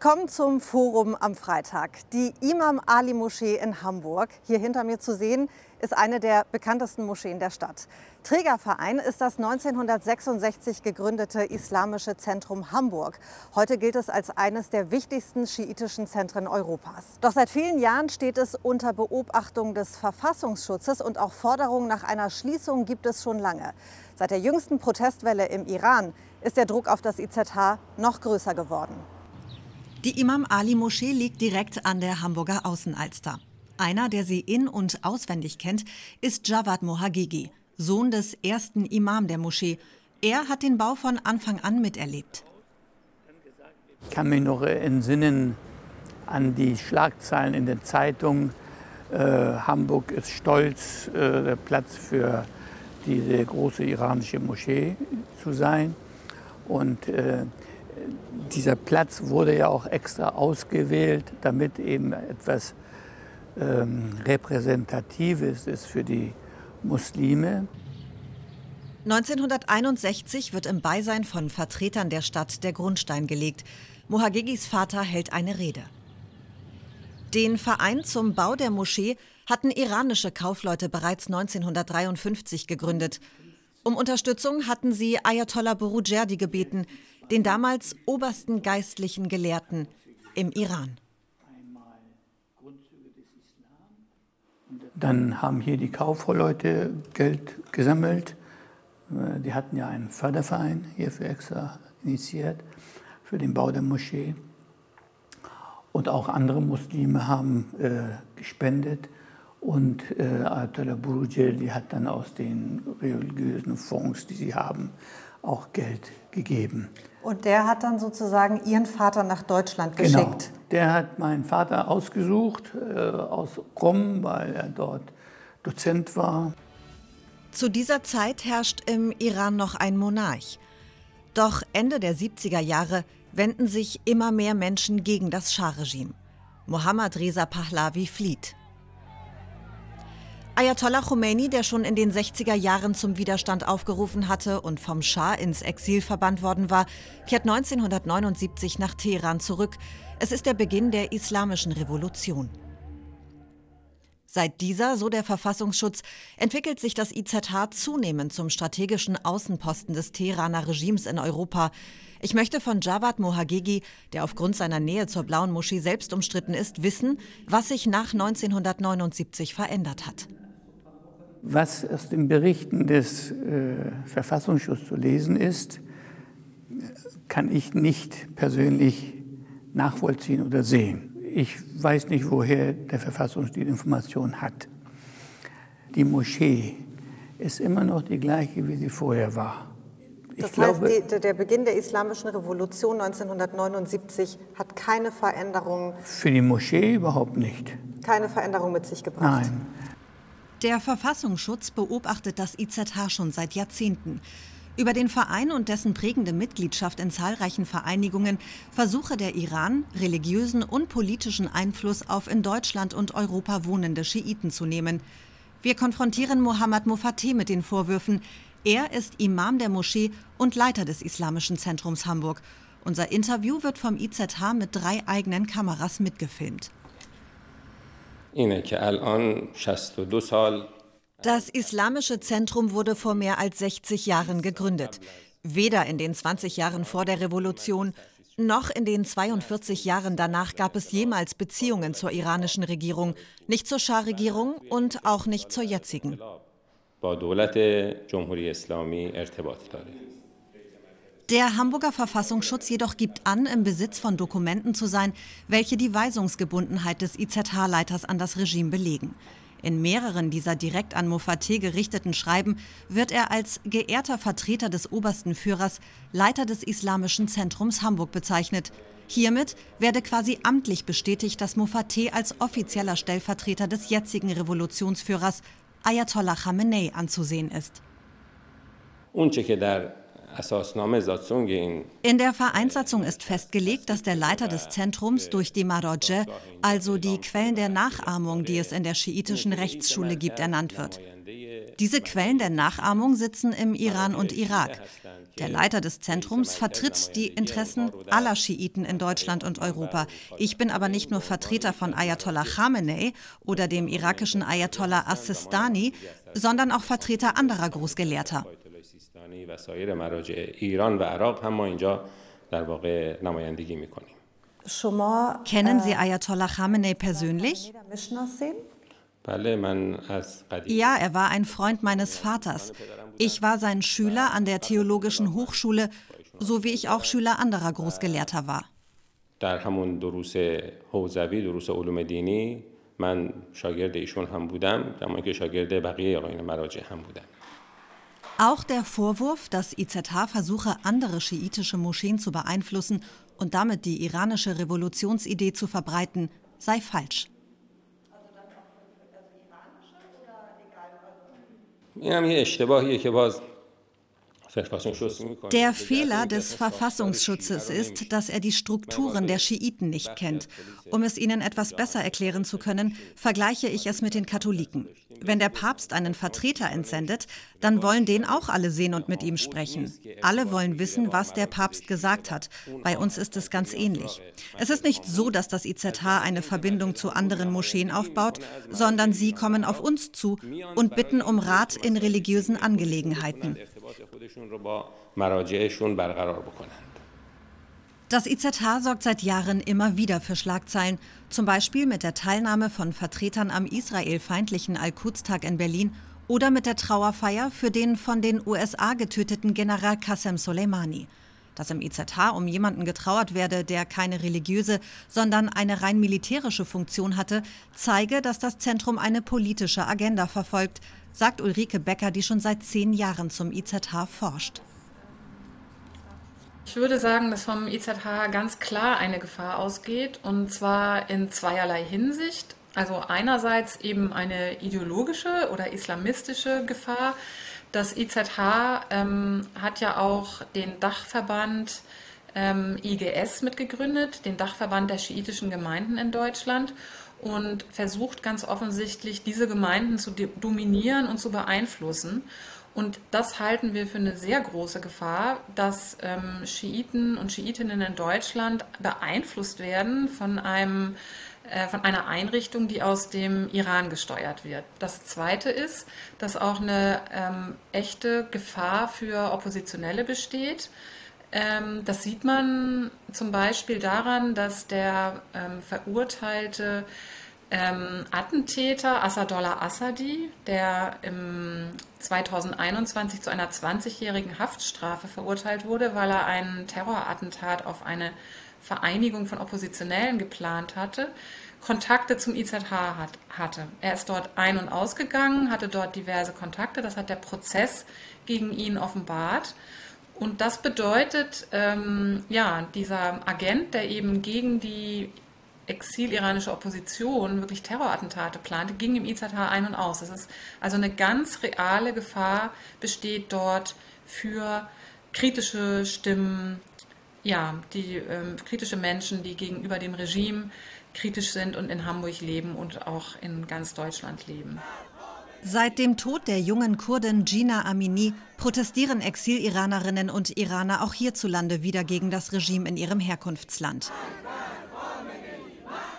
Willkommen zum Forum am Freitag. Die Imam Ali Moschee in Hamburg, hier hinter mir zu sehen, ist eine der bekanntesten Moscheen der Stadt. Trägerverein ist das 1966 gegründete Islamische Zentrum Hamburg. Heute gilt es als eines der wichtigsten schiitischen Zentren Europas. Doch seit vielen Jahren steht es unter Beobachtung des Verfassungsschutzes und auch Forderungen nach einer Schließung gibt es schon lange. Seit der jüngsten Protestwelle im Iran ist der Druck auf das IZH noch größer geworden. Die Imam Ali Moschee liegt direkt an der Hamburger Außenalster. Einer, der sie in- und auswendig kennt, ist Jawad Mohagigi, Sohn des ersten Imam der Moschee. Er hat den Bau von Anfang an miterlebt. Ich kann mich noch entsinnen an die Schlagzeilen in den Zeitungen. Äh, Hamburg ist stolz, äh, der Platz für diese große iranische Moschee zu sein. Und äh, dieser Platz wurde ja auch extra ausgewählt, damit eben etwas ähm, Repräsentatives ist für die Muslime. 1961 wird im Beisein von Vertretern der Stadt der Grundstein gelegt. Mohagegis Vater hält eine Rede. Den Verein zum Bau der Moschee hatten iranische Kaufleute bereits 1953 gegründet. Um Unterstützung hatten sie Ayatollah Borujerdi gebeten, den damals obersten geistlichen Gelehrten im Iran. Dann haben hier die Kaufleute Geld gesammelt. Äh, die hatten ja einen Förderverein hierfür extra initiiert, für den Bau der Moschee. Und auch andere Muslime haben äh, gespendet. Und äh, Ayatollah Burujeli hat dann aus den religiösen Fonds, die sie haben, auch Geld gegeben. Und der hat dann sozusagen Ihren Vater nach Deutschland genau. geschickt? Genau. Der hat meinen Vater ausgesucht äh, aus Rom, weil er dort Dozent war. Zu dieser Zeit herrscht im Iran noch ein Monarch. Doch Ende der 70er Jahre wenden sich immer mehr Menschen gegen das Schah-Regime. Mohammad Reza Pahlavi flieht. Ayatollah Khomeini, der schon in den 60er Jahren zum Widerstand aufgerufen hatte und vom Schah ins Exil verbannt worden war, kehrt 1979 nach Teheran zurück. Es ist der Beginn der islamischen Revolution. Seit dieser, so der Verfassungsschutz, entwickelt sich das IZH zunehmend zum strategischen Außenposten des Teheraner Regimes in Europa. Ich möchte von Javad Mohagegi, der aufgrund seiner Nähe zur Blauen Moschee selbst umstritten ist, wissen, was sich nach 1979 verändert hat. Was aus den Berichten des äh, Verfassungsschutzes zu lesen ist, kann ich nicht persönlich nachvollziehen oder sehen. Ich weiß nicht, woher der Verfassungsschutz die Information hat. Die Moschee ist immer noch die gleiche, wie sie vorher war. Ich das heißt, die, der Beginn der Islamischen Revolution 1979 hat keine Veränderung. Für die Moschee überhaupt nicht. Keine Veränderung mit sich gebracht. Nein. Der Verfassungsschutz beobachtet das IZH schon seit Jahrzehnten. Über den Verein und dessen prägende Mitgliedschaft in zahlreichen Vereinigungen versuche der Iran, religiösen und politischen Einfluss auf in Deutschland und Europa wohnende Schiiten zu nehmen. Wir konfrontieren Mohammad Mofateh mit den Vorwürfen. Er ist Imam der Moschee und Leiter des Islamischen Zentrums Hamburg. Unser Interview wird vom IZH mit drei eigenen Kameras mitgefilmt. Das Islamische Zentrum wurde vor mehr als 60 Jahren gegründet. Weder in den 20 Jahren vor der Revolution noch in den 42 Jahren danach gab es jemals Beziehungen zur iranischen Regierung, nicht zur Schah-Regierung und auch nicht zur jetzigen. Der Hamburger Verfassungsschutz jedoch gibt an, im Besitz von Dokumenten zu sein, welche die Weisungsgebundenheit des IZH-Leiters an das Regime belegen. In mehreren dieser direkt an Mofateh gerichteten Schreiben wird er als geehrter Vertreter des obersten Führers, Leiter des Islamischen Zentrums Hamburg bezeichnet. Hiermit werde quasi amtlich bestätigt, dass Mofateh als offizieller Stellvertreter des jetzigen Revolutionsführers Ayatollah Khamenei anzusehen ist. In der Vereinssatzung ist festgelegt, dass der Leiter des Zentrums durch die Maroje, also die Quellen der Nachahmung, die es in der schiitischen Rechtsschule gibt, ernannt wird. Diese Quellen der Nachahmung sitzen im Iran und Irak. Der Leiter des Zentrums vertritt die Interessen aller Schiiten in Deutschland und Europa. Ich bin aber nicht nur Vertreter von Ayatollah Khamenei oder dem irakischen Ayatollah Assistani, sondern auch Vertreter anderer Großgelehrter. Kennen Sie Ayatollah Khamenei persönlich? Ja, er war ein Freund meines Vaters. Ich war sein Schüler an der Theologischen Hochschule, so wie ich auch Schüler anderer Großgelehrter war. من شاگرد ایشون هم بودم زمانی که شاگرد بقیه آقایان مراجع هم بودم auch der Vorwurf, dass IZH versuche, andere schiitische Moscheen zu beeinflussen und damit die iranische Revolutionsidee zu verbreiten, sei falsch. اینم یه اشتباهیه که باز der Fehler des Verfassungsschutzes ist, dass er die Strukturen der Schiiten nicht kennt. Um es Ihnen etwas besser erklären zu können, vergleiche ich es mit den Katholiken. Wenn der Papst einen Vertreter entsendet, dann wollen den auch alle sehen und mit ihm sprechen. Alle wollen wissen, was der Papst gesagt hat. Bei uns ist es ganz ähnlich. Es ist nicht so, dass das IZH eine Verbindung zu anderen Moscheen aufbaut, sondern sie kommen auf uns zu und bitten um Rat in religiösen Angelegenheiten. Das IZH sorgt seit Jahren immer wieder für Schlagzeilen, zum Beispiel mit der Teilnahme von Vertretern am israelfeindlichen Al-Quds-Tag in Berlin oder mit der Trauerfeier für den von den USA getöteten General Qasem Soleimani. Dass im IZH um jemanden getrauert werde, der keine religiöse, sondern eine rein militärische Funktion hatte, zeige, dass das Zentrum eine politische Agenda verfolgt, sagt Ulrike Becker, die schon seit zehn Jahren zum IZH forscht. Ich würde sagen, dass vom IZH ganz klar eine Gefahr ausgeht, und zwar in zweierlei Hinsicht. Also einerseits eben eine ideologische oder islamistische Gefahr. Das IZH ähm, hat ja auch den Dachverband ähm, IGS mitgegründet, den Dachverband der schiitischen Gemeinden in Deutschland und versucht ganz offensichtlich, diese Gemeinden zu dominieren und zu beeinflussen. Und das halten wir für eine sehr große Gefahr, dass ähm, Schiiten und Schiitinnen in Deutschland beeinflusst werden von einem von einer Einrichtung, die aus dem Iran gesteuert wird. Das Zweite ist, dass auch eine ähm, echte Gefahr für Oppositionelle besteht. Ähm, das sieht man zum Beispiel daran, dass der ähm, verurteilte ähm, Attentäter Assadollah Assadi, der im 2021 zu einer 20-jährigen Haftstrafe verurteilt wurde, weil er ein Terrorattentat auf eine Vereinigung von Oppositionellen geplant hatte, Kontakte zum IZH hat, hatte. Er ist dort ein- und ausgegangen, hatte dort diverse Kontakte, das hat der Prozess gegen ihn offenbart. Und das bedeutet, ähm, ja, dieser Agent, der eben gegen die exil-iranische Opposition wirklich Terrorattentate plante, ging im IZH ein und aus. Das ist also eine ganz reale Gefahr besteht dort für kritische Stimmen, ja, die ähm, kritische Menschen, die gegenüber dem Regime kritisch sind und in Hamburg leben und auch in ganz Deutschland leben. Seit dem Tod der jungen Kurdin Gina Amini protestieren Exil-Iranerinnen und Iraner auch hierzulande wieder gegen das Regime in ihrem Herkunftsland.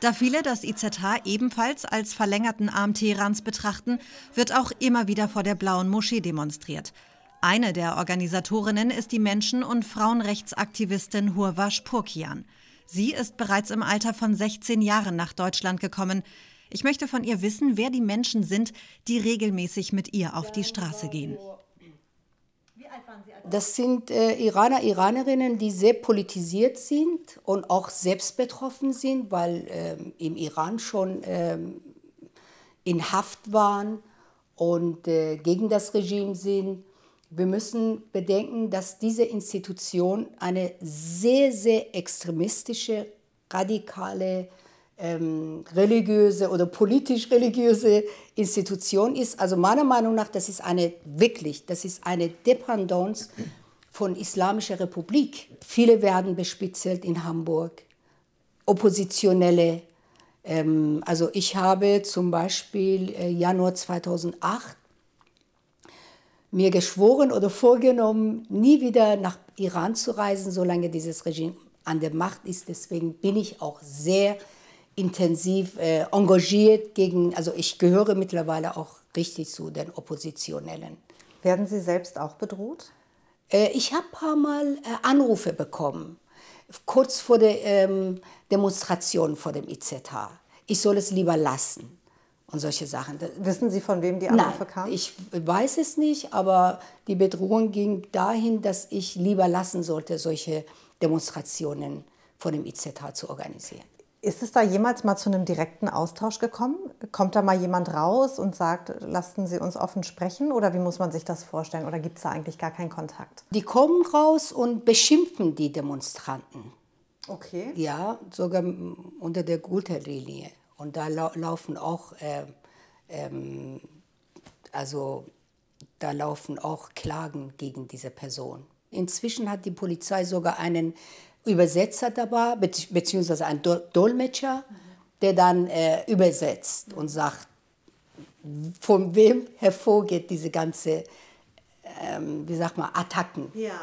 Da viele das IZH ebenfalls als verlängerten Arm Teherans betrachten, wird auch immer wieder vor der Blauen Moschee demonstriert. Eine der Organisatorinnen ist die Menschen- und Frauenrechtsaktivistin Hurvash Purkian. Sie ist bereits im Alter von 16 Jahren nach Deutschland gekommen. Ich möchte von ihr wissen, wer die Menschen sind, die regelmäßig mit ihr auf die Straße gehen. Das sind äh, Iraner, Iranerinnen, die sehr politisiert sind und auch selbst betroffen sind, weil ähm, im Iran schon ähm, in Haft waren und äh, gegen das Regime sind. Wir müssen bedenken, dass diese Institution eine sehr, sehr extremistische, radikale ähm, religiöse oder politisch-religiöse Institution ist. Also meiner Meinung nach, das ist eine wirklich, das ist eine Dependance von Islamischer Republik. Viele werden bespitzelt in Hamburg, Oppositionelle. Ähm, also ich habe zum Beispiel äh, Januar 2008 mir geschworen oder vorgenommen, nie wieder nach Iran zu reisen, solange dieses Regime an der Macht ist. Deswegen bin ich auch sehr intensiv äh, engagiert gegen, also ich gehöre mittlerweile auch richtig zu den Oppositionellen. Werden Sie selbst auch bedroht? Äh, ich habe ein paar Mal äh, Anrufe bekommen, kurz vor der ähm, Demonstration vor dem IZH. Ich soll es lieber lassen und solche Sachen. Wissen Sie, von wem die Anrufe Nein, kamen? Ich weiß es nicht, aber die Bedrohung ging dahin, dass ich lieber lassen sollte, solche Demonstrationen vor dem IZH zu organisieren. Ist es da jemals mal zu einem direkten Austausch gekommen? Kommt da mal jemand raus und sagt, lassen Sie uns offen sprechen? Oder wie muss man sich das vorstellen? Oder gibt es da eigentlich gar keinen Kontakt? Die kommen raus und beschimpfen die Demonstranten. Okay. Ja, sogar unter der Gürtellinie. Und da lau laufen auch, äh, ähm, also da laufen auch Klagen gegen diese Person. Inzwischen hat die Polizei sogar einen Übersetzer dabei, beziehungsweise einen Dolmetscher, der dann äh, übersetzt und sagt, von wem hervorgeht diese ganze, ähm, wie sagt man, Attacken. Ja.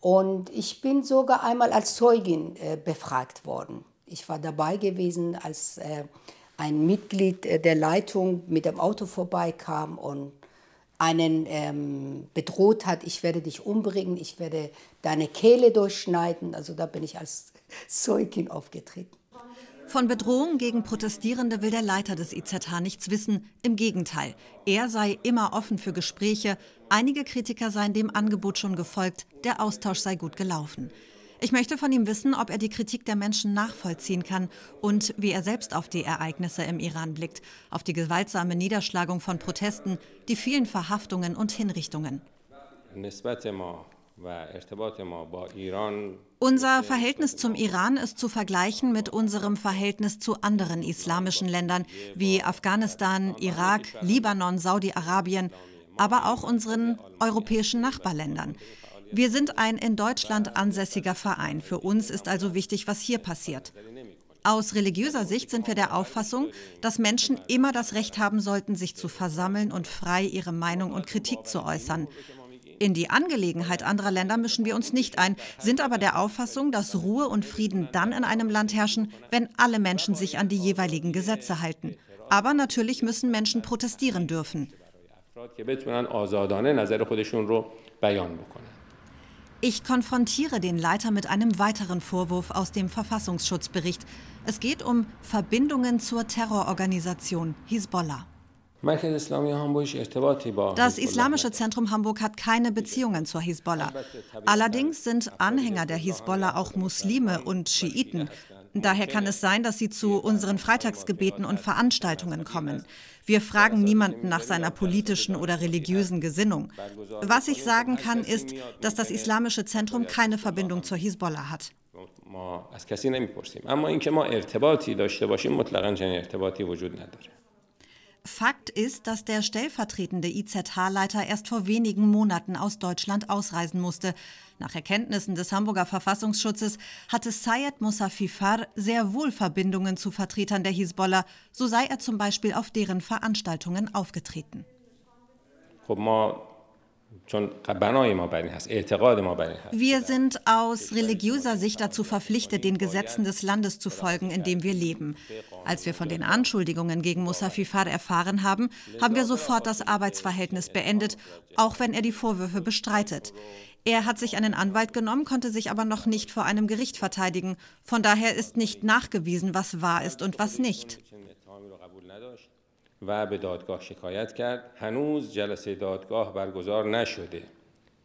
Und ich bin sogar einmal als Zeugin äh, befragt worden. Ich war dabei gewesen, als äh, ein Mitglied äh, der Leitung mit dem Auto vorbeikam und einen ähm, bedroht hat, ich werde dich umbringen, ich werde deine Kehle durchschneiden. Also da bin ich als Zeugin aufgetreten. Von Bedrohung gegen Protestierende will der Leiter des IZH nichts wissen. Im Gegenteil, er sei immer offen für Gespräche. Einige Kritiker seien dem Angebot schon gefolgt, der Austausch sei gut gelaufen. Ich möchte von ihm wissen, ob er die Kritik der Menschen nachvollziehen kann und wie er selbst auf die Ereignisse im Iran blickt, auf die gewaltsame Niederschlagung von Protesten, die vielen Verhaftungen und Hinrichtungen. Unser Verhältnis zum Iran ist zu vergleichen mit unserem Verhältnis zu anderen islamischen Ländern wie Afghanistan, Irak, Libanon, Saudi-Arabien, aber auch unseren europäischen Nachbarländern. Wir sind ein in Deutschland ansässiger Verein. Für uns ist also wichtig, was hier passiert. Aus religiöser Sicht sind wir der Auffassung, dass Menschen immer das Recht haben sollten, sich zu versammeln und frei ihre Meinung und Kritik zu äußern. In die Angelegenheit anderer Länder mischen wir uns nicht ein, sind aber der Auffassung, dass Ruhe und Frieden dann in einem Land herrschen, wenn alle Menschen sich an die jeweiligen Gesetze halten. Aber natürlich müssen Menschen protestieren dürfen. Ich konfrontiere den Leiter mit einem weiteren Vorwurf aus dem Verfassungsschutzbericht. Es geht um Verbindungen zur Terrororganisation Hisbollah. Das Islamische Zentrum Hamburg hat keine Beziehungen zur Hisbollah. Allerdings sind Anhänger der Hisbollah auch Muslime und Schiiten. Daher kann es sein, dass sie zu unseren Freitagsgebeten und Veranstaltungen kommen. Wir fragen niemanden nach seiner politischen oder religiösen Gesinnung. Was ich sagen kann, ist, dass das Islamische Zentrum keine Verbindung zur Hisbollah hat. Fakt ist, dass der stellvertretende IZH-Leiter erst vor wenigen Monaten aus Deutschland ausreisen musste. Nach Erkenntnissen des Hamburger Verfassungsschutzes hatte Sayed Musafifar sehr wohl Verbindungen zu Vertretern der Hisbollah, so sei er zum Beispiel auf deren Veranstaltungen aufgetreten. Wir sind aus religiöser Sicht dazu verpflichtet, den Gesetzen des Landes zu folgen, in dem wir leben. Als wir von den Anschuldigungen gegen Musafifar erfahren haben, haben wir sofort das Arbeitsverhältnis beendet, auch wenn er die Vorwürfe bestreitet. Er hat sich einen Anwalt genommen, konnte sich aber noch nicht vor einem Gericht verteidigen. Von daher ist nicht nachgewiesen, was wahr ist und was nicht. و به دادگاه شکایت کرد هنوز جلسه دادگاه برگزار نشده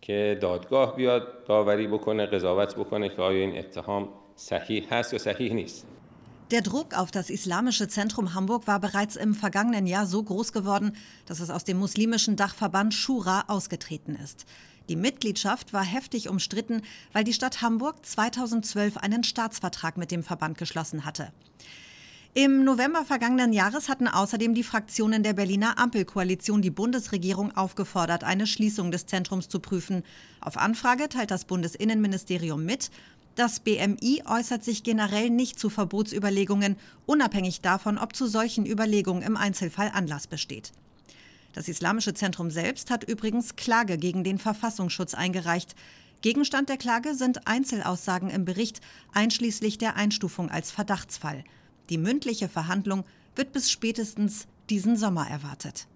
که دادگاه بیاد داوری بکنه قضاوت بکنه که آیا این اتهام صحیح هست یا صحیح نیست Der Druck auf das Islamische Zentrum Hamburg war bereits im vergangenen Jahr so groß geworden, dass es aus dem muslimischen Dachverband Shura ausgetreten ist. Die Mitgliedschaft war heftig umstritten, weil die Stadt Hamburg 2012 einen Staatsvertrag mit dem Verband geschlossen hatte. Im November vergangenen Jahres hatten außerdem die Fraktionen der Berliner Ampelkoalition die Bundesregierung aufgefordert, eine Schließung des Zentrums zu prüfen. Auf Anfrage teilt das Bundesinnenministerium mit, das BMI äußert sich generell nicht zu Verbotsüberlegungen, unabhängig davon, ob zu solchen Überlegungen im Einzelfall Anlass besteht. Das Islamische Zentrum selbst hat übrigens Klage gegen den Verfassungsschutz eingereicht. Gegenstand der Klage sind Einzelaussagen im Bericht, einschließlich der Einstufung als Verdachtsfall. Die mündliche Verhandlung wird bis spätestens diesen Sommer erwartet.